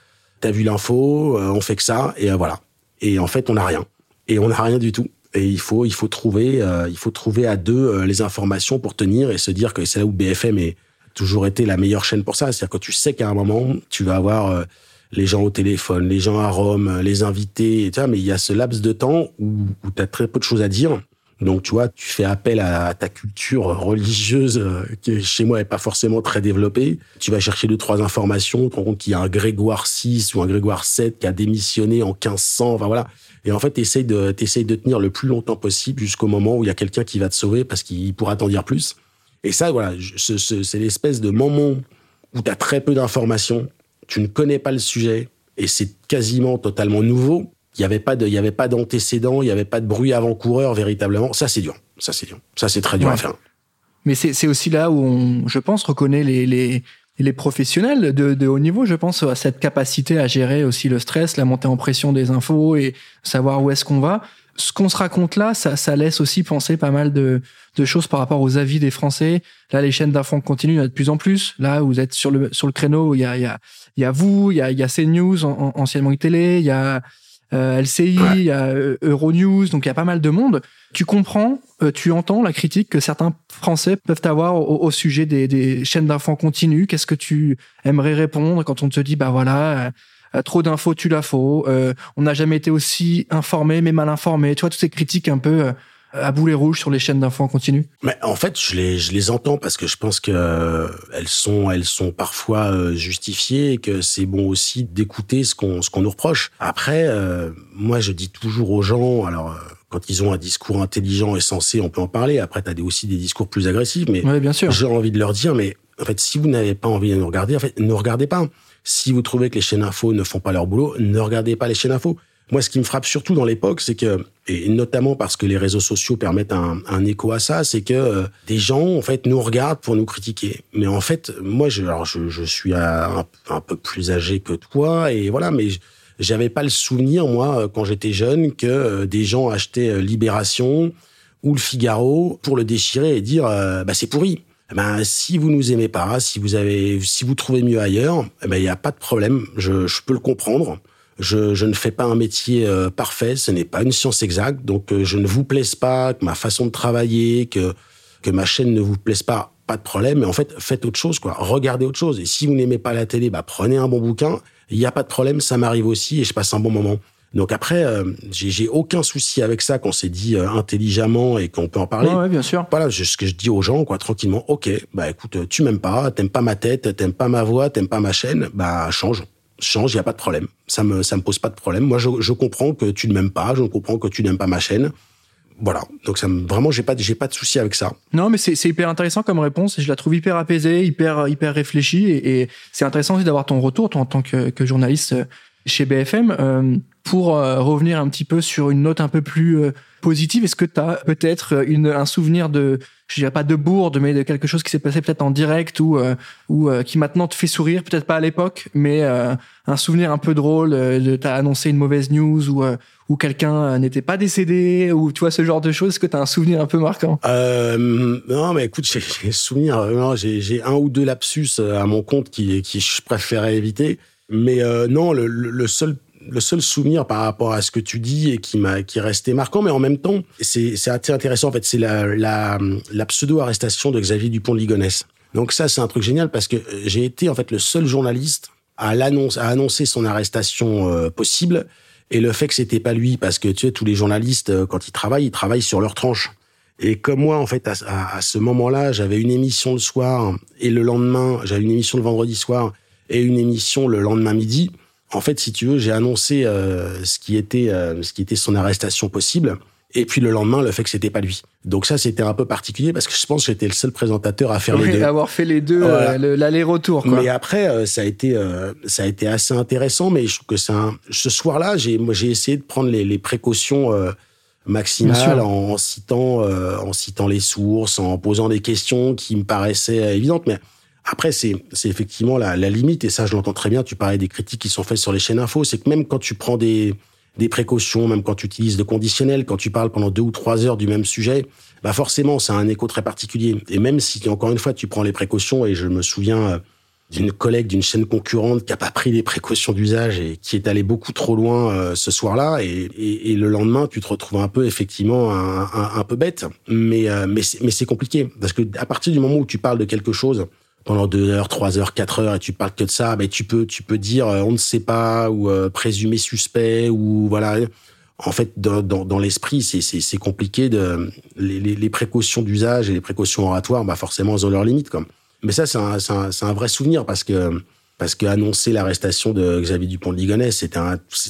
t'as vu l'info, euh, on fait que ça, et euh, voilà. Et en fait, on n'a rien. Et on n'a rien du tout. Et il faut, il faut trouver, euh, il faut trouver à deux les informations pour tenir et se dire que c'est là où BFM est toujours été la meilleure chaîne pour ça. C'est-à-dire que tu sais qu'à un moment, tu vas avoir les gens au téléphone, les gens à Rome, les invités, mais il y a ce laps de temps où, où tu as très peu de choses à dire donc, tu vois, tu fais appel à ta culture religieuse euh, qui, chez moi, est pas forcément très développée. Tu vas chercher deux, trois informations, tu te rends compte qu'il y a un Grégoire VI ou un Grégoire VII qui a démissionné en 1500. Enfin, voilà. Et en fait, tu de, t'essayes de tenir le plus longtemps possible jusqu'au moment où il y a quelqu'un qui va te sauver parce qu'il pourra t'en dire plus. Et ça, voilà, c'est l'espèce de moment où tu as très peu d'informations, tu ne connais pas le sujet et c'est quasiment totalement nouveau il n'y avait pas de, il y avait pas d'antécédent, il n'y avait pas de bruit avant-coureur véritablement. Ça, c'est dur. Ça, c'est dur. Ça, c'est très dur à faire. Mais c'est aussi là où on, je pense, reconnaît les, les, les professionnels de, de, haut niveau. Je pense à cette capacité à gérer aussi le stress, la montée en pression des infos et savoir où est-ce qu'on va. Ce qu'on se raconte là, ça, ça laisse aussi penser pas mal de, de choses par rapport aux avis des Français. Là, les chaînes d'infos continuent, il y en a de plus en plus. Là, vous êtes sur le, sur le créneau, il y a, il y a, y a vous, il y a, il y a CNews, anciennement télé, il y a, euh, LCI, il y a euh, Euronews, donc il y a pas mal de monde. Tu comprends, euh, tu entends la critique que certains Français peuvent avoir au, sujet des, des chaînes d'infos continues. Qu'est-ce que tu aimerais répondre quand on te dit, bah voilà, trop d'infos, tu la faux, on n'a jamais été aussi informé mais mal informé. Tu vois, toutes ces critiques un peu à boulet rouge sur les chaînes d'infos en continu? Mais en fait, je les, je les entends parce que je pense que euh, elles sont, elles sont parfois euh, justifiées et que c'est bon aussi d'écouter ce qu'on, ce qu'on nous reproche. Après, euh, moi, je dis toujours aux gens, alors quand ils ont un discours intelligent et sensé, on peut en parler. Après, tu as aussi des discours plus agressifs, mais bien sûr. j'ai envie de leur dire, mais en fait, si vous n'avez pas envie de nous regarder, en fait, ne regardez pas. Si vous trouvez que les chaînes infos ne font pas leur boulot, ne regardez pas les chaînes infos. Moi, ce qui me frappe surtout dans l'époque, c'est que, et notamment parce que les réseaux sociaux permettent un, écho à ça, c'est que euh, des gens, en fait, nous regardent pour nous critiquer. Mais en fait, moi, je, alors je, je suis un, peu plus âgé que toi, et voilà, mais j'avais pas le souvenir, moi, quand j'étais jeune, que euh, des gens achetaient euh, Libération ou le Figaro pour le déchirer et dire, bah, c'est pourri. Eh ben, si vous nous aimez pas, si vous avez, si vous trouvez mieux ailleurs, eh ben, il n'y a pas de problème. Je, je peux le comprendre. Je, je, ne fais pas un métier euh, parfait, ce n'est pas une science exacte, donc euh, je ne vous plaise pas, que ma façon de travailler, que, que ma chaîne ne vous plaise pas, pas de problème, mais en fait, faites autre chose, quoi. Regardez autre chose. Et si vous n'aimez pas la télé, bah, prenez un bon bouquin. Il n'y a pas de problème, ça m'arrive aussi et je passe un bon moment. Donc après, euh, j'ai aucun souci avec ça qu'on s'est dit euh, intelligemment et qu'on peut en parler. Ouais, bien sûr. Voilà, ce que je dis aux gens, quoi, tranquillement. Ok, bah écoute, tu m'aimes pas, t'aimes pas ma tête, t'aimes pas ma voix, t'aimes pas ma chaîne, bah change, change, il y a pas de problème. Ça me ça me pose pas de problème. Moi, je, je comprends que tu ne m'aimes pas, je comprends que tu n'aimes pas ma chaîne. Voilà, donc ça me, vraiment j'ai pas j'ai pas de souci avec ça. Non, mais c'est hyper intéressant comme réponse je la trouve hyper apaisée, hyper hyper réfléchie et, c'est intéressant aussi d'avoir ton retour toi, en tant que, que journaliste chez BFM. Euh, pour euh, revenir un petit peu sur une note un peu plus euh, positive, est-ce que tu as peut-être un souvenir de, je dirais pas de bourde, mais de quelque chose qui s'est passé peut-être en direct ou, ou qui maintenant te fait sourire, peut-être pas à l'époque, mais un souvenir un peu drôle de t'as annoncé une mauvaise news ou ou quelqu'un n'était pas décédé ou tu vois ce genre de choses est-ce que tu as un souvenir un peu marquant? Non mais écoute j'ai souvenir j'ai un ou deux lapsus à mon compte qui qui je préférais éviter mais euh, non le, le, seul le seul souvenir par rapport à ce que tu dis et qui m'a qui est resté marquant, mais en même temps, c'est assez intéressant en fait. C'est la, la, la pseudo arrestation de Xavier Dupont de. Donc ça, c'est un truc génial parce que j'ai été en fait le seul journaliste à l'annonce à annoncer son arrestation euh, possible et le fait que c'était pas lui parce que tu sais tous les journalistes euh, quand ils travaillent, ils travaillent sur leur tranche. Et comme moi, en fait, à, à ce moment-là, j'avais une émission le soir et le lendemain, j'avais une émission le vendredi soir et une émission le lendemain midi en fait, si tu veux, j'ai annoncé euh, ce qui était euh, ce qui était son arrestation possible. Et puis le lendemain, le fait que c'était pas lui. Donc ça, c'était un peu particulier parce que je pense que j'étais le seul présentateur à faire les deux. Avoir fait les deux, euh, l'aller-retour. Mais après, ça a été ça a été assez intéressant. Mais je trouve que c'est ce soir-là, j'ai moi j'ai essayé de prendre les, les précautions maximales en, citant en citant les sources, en posant des questions qui me paraissaient évidentes. Mais après, c'est effectivement la, la, limite, et ça, je l'entends très bien. Tu parlais des critiques qui sont faites sur les chaînes info. C'est que même quand tu prends des, des précautions, même quand tu utilises de conditionnel, quand tu parles pendant deux ou trois heures du même sujet, bah forcément, ça a un écho très particulier. Et même si, encore une fois, tu prends les précautions, et je me souviens euh, d'une collègue d'une chaîne concurrente qui a pas pris les précautions d'usage et qui est allée beaucoup trop loin euh, ce soir-là, et, et, et, le lendemain, tu te retrouves un peu, effectivement, un peu bête. Mais, euh, mais c'est compliqué, parce que à partir du moment où tu parles de quelque chose, pendant deux heures, trois heures, quatre heures et tu parles que de ça, ben tu peux tu peux dire euh, on ne sait pas ou euh, présumé suspect ou voilà. En fait, dans, l'esprit, c'est compliqué les, précautions d'usage et les précautions oratoires, bah forcément, elles ont leurs limites. Comme. Mais ça, c'est un, un, vrai souvenir parce que parce annoncer l'arrestation de Xavier Dupont de Ligonnès, c'était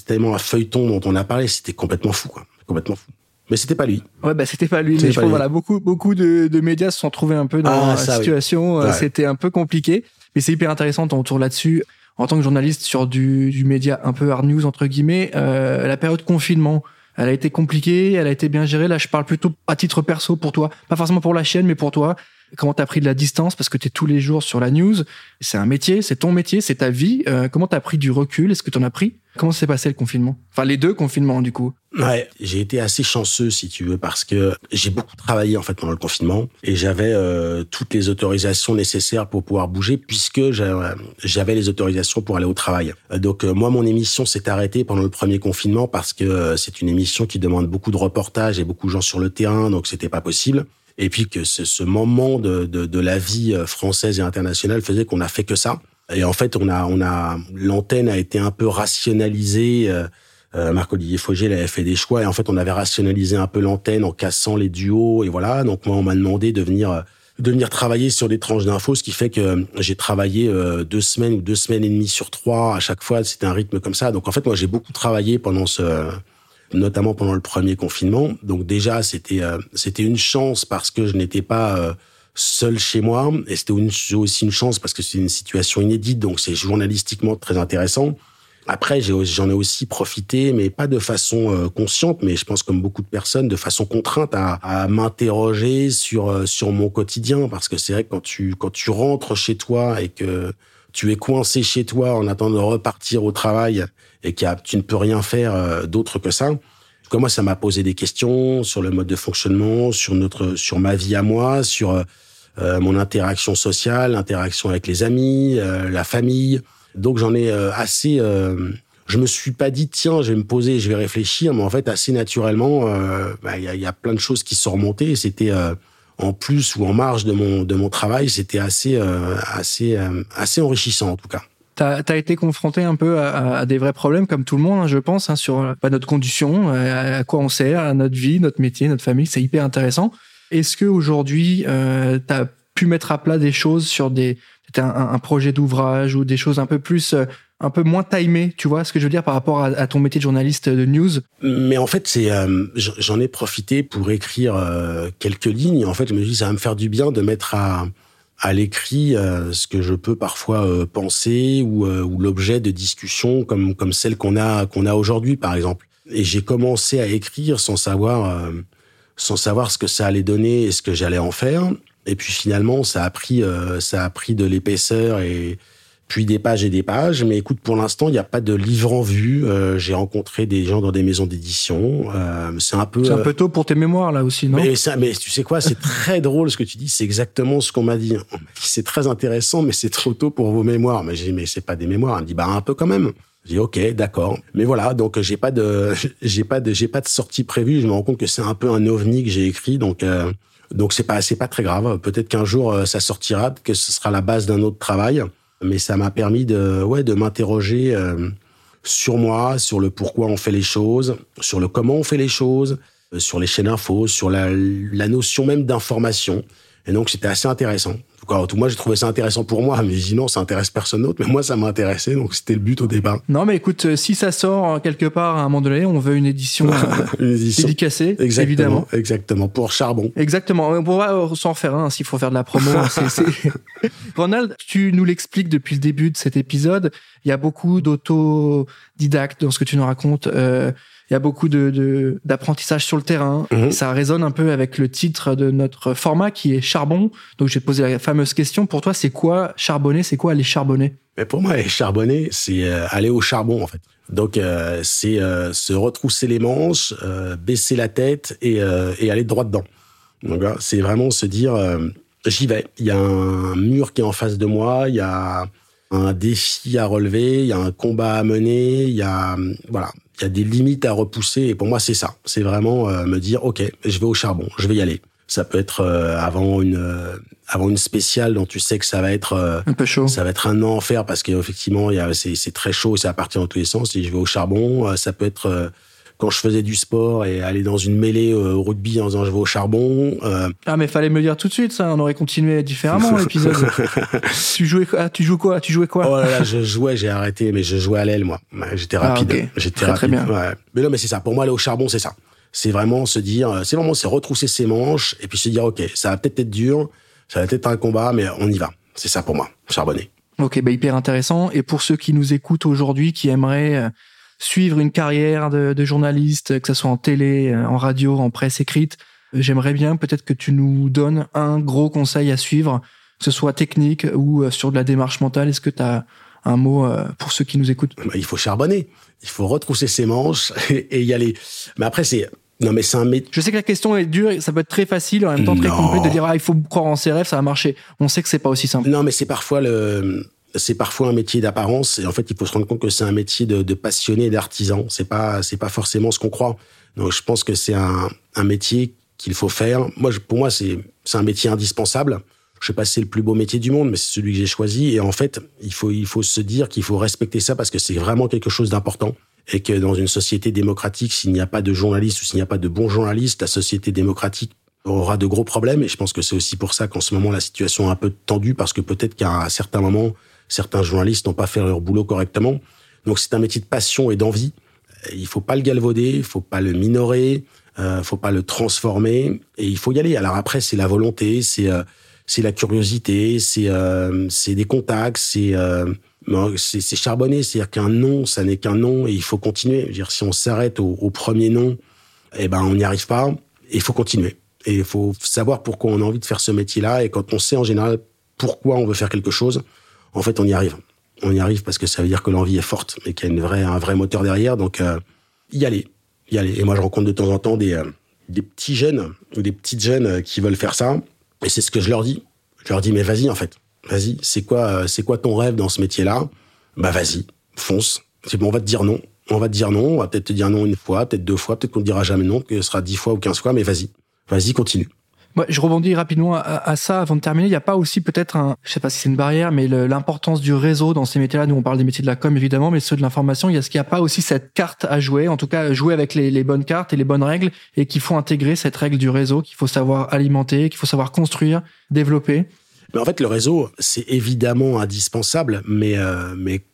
tellement un feuilleton dont on a parlé, c'était complètement fou. Complètement fou. Mais c'était pas lui. Ouais, bah c'était pas lui. Mais je voilà, beaucoup, beaucoup de, de, médias se sont trouvés un peu dans ah, la situation. Euh, c'était un peu compliqué, mais c'est hyper intéressant ton retour là-dessus. En tant que journaliste sur du, du média un peu hard news entre guillemets, euh, la période confinement, elle a été compliquée, elle a été bien gérée. Là, je parle plutôt à titre perso pour toi, pas forcément pour la chaîne, mais pour toi. Comment t'as pris de la distance? Parce que t'es tous les jours sur la news. C'est un métier, c'est ton métier, c'est ta vie. Euh, comment t'as pris du recul? Est-ce que t'en as pris? Comment s'est passé le confinement? Enfin, les deux confinements, du coup. Ouais, j'ai été assez chanceux, si tu veux, parce que j'ai beaucoup travaillé, en fait, pendant le confinement. Et j'avais euh, toutes les autorisations nécessaires pour pouvoir bouger, puisque j'avais les autorisations pour aller au travail. Donc, euh, moi, mon émission s'est arrêtée pendant le premier confinement parce que euh, c'est une émission qui demande beaucoup de reportages et beaucoup de gens sur le terrain, donc c'était pas possible et puis que ce, ce moment de, de, de, la vie française et internationale faisait qu'on a fait que ça. Et en fait, on a, on a, l'antenne a été un peu rationalisée. Euh, euh Marc-Olivier Fogel avait fait des choix et en fait, on avait rationalisé un peu l'antenne en cassant les duos et voilà. Donc moi, on m'a demandé de venir, euh, de venir travailler sur des tranches d'infos, ce qui fait que j'ai travaillé euh, deux semaines ou deux semaines et demie sur trois à chaque fois. C'était un rythme comme ça. Donc en fait, moi, j'ai beaucoup travaillé pendant ce, notamment pendant le premier confinement. Donc déjà, c'était, c'était une chance parce que je n'étais pas seul chez moi. Et c'était aussi une chance parce que c'est une situation inédite, donc c'est journalistiquement très intéressant. Après, j'en ai, aussi profité, mais pas de façon euh, consciente, mais je pense comme beaucoup de personnes, de façon contrainte à, à m'interroger sur euh, sur mon quotidien, parce que c'est vrai que quand tu quand tu rentres chez toi et que tu es coincé chez toi en attendant de repartir au travail et que tu ne peux rien faire euh, d'autre que ça. Comme moi, ça m'a posé des questions sur le mode de fonctionnement, sur notre, sur ma vie à moi, sur euh, mon interaction sociale, l'interaction avec les amis, euh, la famille. Donc j'en ai euh, assez je me suis pas dit tiens, je vais me poser, je vais réfléchir, mais en fait assez naturellement, bah, il y, a, plein de choses qui sont remontées. C'était en plus ou en marge de mon de mon travail, c'était assez assez assez enrichissant en tout cas. Tu as, été confronté un peu à, des vrais problèmes, comme tout le monde, hein, je pense, hein, sur pas notre condition, à, quoi on sert, à notre vie, notre métier, notre famille. C'est hyper intéressant. Est-ce que aujourd'hui, euh, tu as pu mettre à plat des choses sur des un, un projet d'ouvrage ou des choses un peu plus euh, un peu moins timées, tu vois ce que je veux dire par rapport à, ton métier de journaliste de news? Mais en fait, c'est euh, j'en ai profité pour écrire euh, quelques lignes. En fait, je me dis ça va me faire du bien de mettre à à l'écrit ce que je peux parfois penser ou, ou l'objet de discussions comme comme celle qu'on a qu'on a aujourd'hui par exemple. Et j'ai commencé à écrire sans savoir sans savoir ce que ça allait donner et ce que j'allais en faire. Et puis finalement, ça a pris, euh, ça a pris de l'épaisseur et puis des pages et des pages. Mais écoute, pour l'instant, il n'y a pas de livre en vue. Euh, j'ai rencontré des gens dans des maisons d'édition. Euh, c'est un peu. C'est un peu tôt pour tes mémoires là aussi, non? Mais ça, mais tu sais quoi, c'est très drôle ce que tu dis. C'est exactement ce qu'on m'a dit. C'est très intéressant, mais c'est trop tôt pour vos mémoires. Mais j'ai dit, mais c'est pas des mémoires. Elle me dit, bah un peu quand même. Je dis ok, d'accord. Mais voilà, donc j'ai pas de, [laughs] j'ai pas de, j'ai pas de sortie prévue. Je me rends compte que c'est un peu un ovni que j'ai écrit, donc donc c'est pas c'est pas très grave. Peut-être qu'un jour euh, ça sortira, que ce sera la base d'un autre travail. Mais ça m'a permis de ouais de m'interroger euh, sur moi, sur le pourquoi on fait les choses, sur le comment on fait les choses, euh, sur les chaînes infos, sur la, la notion même d'information. Et donc c'était assez intéressant tout moi, j'ai trouvé ça intéressant pour moi, mais sinon, ça intéresse personne d'autre. Mais moi, ça m'intéressait, donc c'était le but au départ. Non, mais écoute, euh, si ça sort euh, quelque part à un moment donné, on veut une édition, [laughs] euh, une édition. dédicacée, exactement, évidemment. Exactement, pour Charbon. Exactement. On va s'en refaire un s'il faut faire de la promo. [laughs] Ronald, tu nous l'expliques depuis le début de cet épisode. Il y a beaucoup d'autodidactes dans ce que tu nous racontes. Euh, il y a beaucoup de d'apprentissage sur le terrain. Mhm. Ça résonne un peu avec le titre de notre format qui est charbon. Donc j'ai posé la fameuse question pour toi, c'est quoi charbonner? C'est quoi aller charbonner? Mais pour moi, aller charbonner, c'est euh, aller au charbon en fait. Donc euh, c'est euh, se retrousser les manches, baisser la tête et, et aller droit dedans. Donc c'est vraiment se dire j'y vais. Il y a un mur qui est en face de moi, il y a un défi à relever, il y a un combat à mener, il y a voilà, il y a des limites à repousser. Et pour moi, c'est ça. C'est vraiment euh, me dire, OK, je vais au charbon, je vais y aller. Ça peut être euh, avant une euh, avant une spéciale dont tu sais que ça va être un peu chaud. Ça va être un enfer parce qu'effectivement, il y a c'est c'est très chaud, et ça va partir dans tous les sens. Et je vais au charbon. ça peut être quand je faisais du sport et aller dans une mêlée euh, au rugby en disant je vais au charbon. Euh... Ah mais fallait me le dire tout de suite ça, on aurait continué différemment [laughs] l'épisode. tu jouais ah, tu jouais quoi? Tu jouais quoi? Oh là là, je jouais, j'ai arrêté mais je jouais à l'aile moi. J'étais ah, rapide, j'étais rapide. Très bien. Ouais. Mais non mais c'est ça, pour moi aller au charbon c'est ça. C'est vraiment se dire c'est vraiment c'est retrousser ses manches et puis se dire OK, ça va peut-être être dur, ça va peut-être être un combat mais on y va. C'est ça pour moi, charbonner. Ok, bah hyper intéressant. Et pour ceux qui nous écoutent aujourd'hui, qui aimeraient euh, suivre une carrière de, de, journaliste, que ce soit en télé, euh, en radio, en presse écrite, euh, j'aimerais bien peut-être que tu nous donnes un gros conseil à suivre, que ce soit technique ou euh, sur de la démarche mentale. Est-ce que tu as un mot pour ceux qui nous écoutent? Bah, Il faut charbonner, il faut retrousser ses manches [laughs] et, y aller. Mais après, c'est non, mais c'est un métier. Je sais que la question est dure, ça peut être très facile, en même temps très compliqué de dire ah il faut croire en ses rêves, ça va marcher. On sait que c'est pas aussi simple. Non, mais c'est parfois le c'est parfois un métier d'apparence et en fait il faut se rendre compte que c'est un métier de, passionné d'artisan. C'est pas c'est pas forcément ce qu'on croit. Donc je pense que c'est un, un métier qu'il faut faire. Moi pour moi c'est c'est un métier indispensable. Je sais pas si c'est le plus beau métier du monde mais c'est celui que j'ai choisi. Et en fait il faut il faut se dire qu'il faut respecter ça parce que c'est vraiment quelque chose d'important. Et que dans une société démocratique s'il n'y a pas de journalistes ou s'il n'y a pas de bons journalistes la société démocratique aura de gros problèmes. Et je pense que c'est aussi pour ça qu'en ce moment la situation est un peu tendue parce que peut-être qu'à un certain moment certains journalistes n'ont pas fait leur boulot correctement. Donc c'est un métier de passion et d'envie. Il faut pas le galvauder, il faut pas le minorer, euh, faut pas le transformer et il faut y aller. Alors après c'est la volonté, c'est euh, c'est la curiosité, c'est euh, c'est des contacts, c'est euh, c'est charbonné, c'est-à-dire qu'un nom, ça n'est qu'un nom et il faut continuer. Dire, si on s'arrête au, au, premier nom, eh ben on n'y arrive pas. Et il faut continuer. Et il faut savoir pourquoi on a envie de faire ce métier-là. Et quand on sait en général pourquoi on veut faire quelque chose, en fait, on y arrive. On y arrive parce que ça veut dire que l'envie est forte et qu'il y a une vraie, un vrai moteur derrière. Donc, euh, y aller, y aller. Et moi, je rencontre de temps en temps des, euh, des petits jeunes ou des petites jeunes euh, qui veulent faire ça. Et c'est ce que je leur dis. Je leur dis, mais vas-y, en fait. Vas-y. C'est quoi, c'est quoi ton rêve dans ce métier-là? Bah, vas-y. Fonce. C'est bon, on va te dire non. On va te dire non. On va peut-être te dire non une fois, peut-être deux fois, peut-être qu'on te dira jamais non, que ce sera dix fois ou quinze fois, mais vas-y. Vas-y, continue. Je rebondis rapidement à, ça avant de terminer. Il n'y a pas aussi peut-être un, je sais pas si c'est une barrière, mais l'importance du réseau dans ces métiers-là. Nous, on parle des métiers de la com évidemment, mais ceux de l'information. Il y a ce qu'il n'y a pas aussi cette carte à jouer, en tout cas jouer avec les, les bonnes cartes et les bonnes règles, et qu'il faut intégrer cette règle du réseau, qu'il faut savoir alimenter, qu'il faut savoir construire, développer. Mais en fait, le réseau, c'est évidemment indispensable, mais euh, mais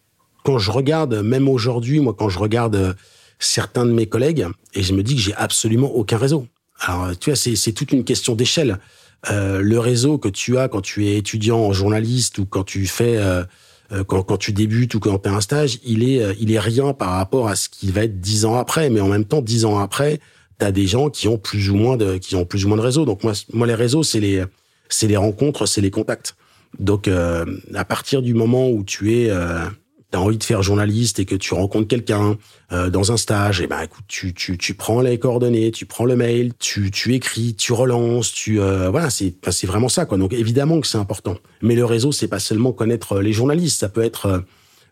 quand je regarde, même aujourd'hui, moi, quand je regarde euh, certains de mes collègues, et je me dis que j'ai absolument aucun réseau. Alors, tu vois, c'est toute une question d'échelle. Euh, le réseau que tu as quand tu es étudiant en journaliste ou quand tu fais euh, euh quand, quand, tu débutes ou quand tu as un stage, il est euh, il est rien par rapport à ce qu'il va être dix ans après. Mais en même temps, dix ans après, tu as des gens qui ont plus ou moins de qui ont plus ou moins de réseau. Donc moi, moi les réseaux, c'est les c'est les rencontres, c'est les contacts. Donc euh, à partir du moment où tu es tu envie de faire journaliste et que tu rencontres quelqu'un euh, dans un stage, et eh ben écoute, tu, tu, tu prends les coordonnées, tu prends le mail, tu, tu écris, tu relances, tu euh, voilà, c'est c'est vraiment ça quoi. Donc évidemment que c'est important. Mais le réseau, c'est pas seulement connaître euh, les journalistes, ça peut être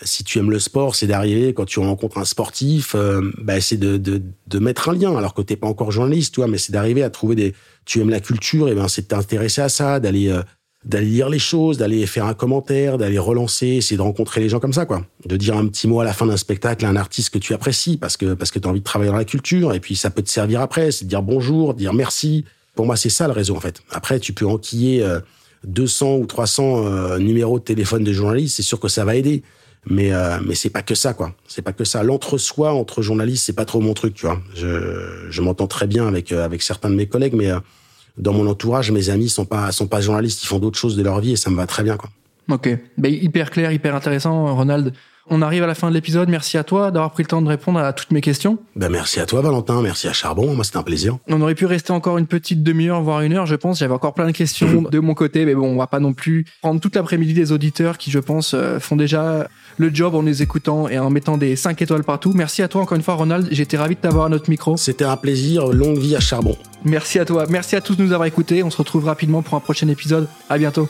si tu aimes le sport, c'est d'arriver quand tu rencontres un sportif, bah, c'est de, de, de mettre un lien alors que t'es pas encore journaliste, toi, mais c'est d'arriver à trouver des. Tu aimes la culture, et ben c'est de t'intéresser à ça, d'aller d'aller lire les choses, d'aller faire un commentaire, d'aller relancer, essayer de rencontrer les gens comme ça, quoi. De dire un petit mot à la fin d'un spectacle à un artiste que tu apprécies parce que parce que tu as envie de travailler dans la culture et puis ça peut te servir après, c'est de dire bonjour, dire merci. Pour moi, c'est ça le réseau en fait. Après, tu peux enquiller 200 euh, ou 300 euh, numéros de téléphone de journalistes, c'est sûr que ça va aider. Mais euh, mais c'est pas que ça quoi. C'est pas que ça. L'entre-soi entre journalistes, c'est pas trop mon truc, tu vois. Je je m'entends très bien avec avec certains de mes collègues, mais dans mon entourage, mes amis sont pas sont pas journalistes, ils font d'autres choses de leur vie et ça me va très bien quoi. Ok, ben, hyper clair, hyper intéressant, Ronald. On arrive à la fin de l'épisode. Merci à toi d'avoir pris le temps de répondre à toutes mes questions. Ben merci à toi Valentin, merci à Charbon. Moi c'était un plaisir. On aurait pu rester encore une petite demi-heure, voire une heure, je pense. J'avais encore plein de questions [laughs] de mon côté, mais bon, on va pas non plus prendre toute l'après-midi des auditeurs qui, je pense, euh, font déjà le job en les écoutant et en mettant des 5 étoiles partout. Merci à toi encore une fois, Ronald. J'étais ravi de t'avoir à notre micro. C'était un plaisir. Longue vie à Charbon. Merci à toi. Merci à tous de nous avoir écoutés. On se retrouve rapidement pour un prochain épisode. À bientôt.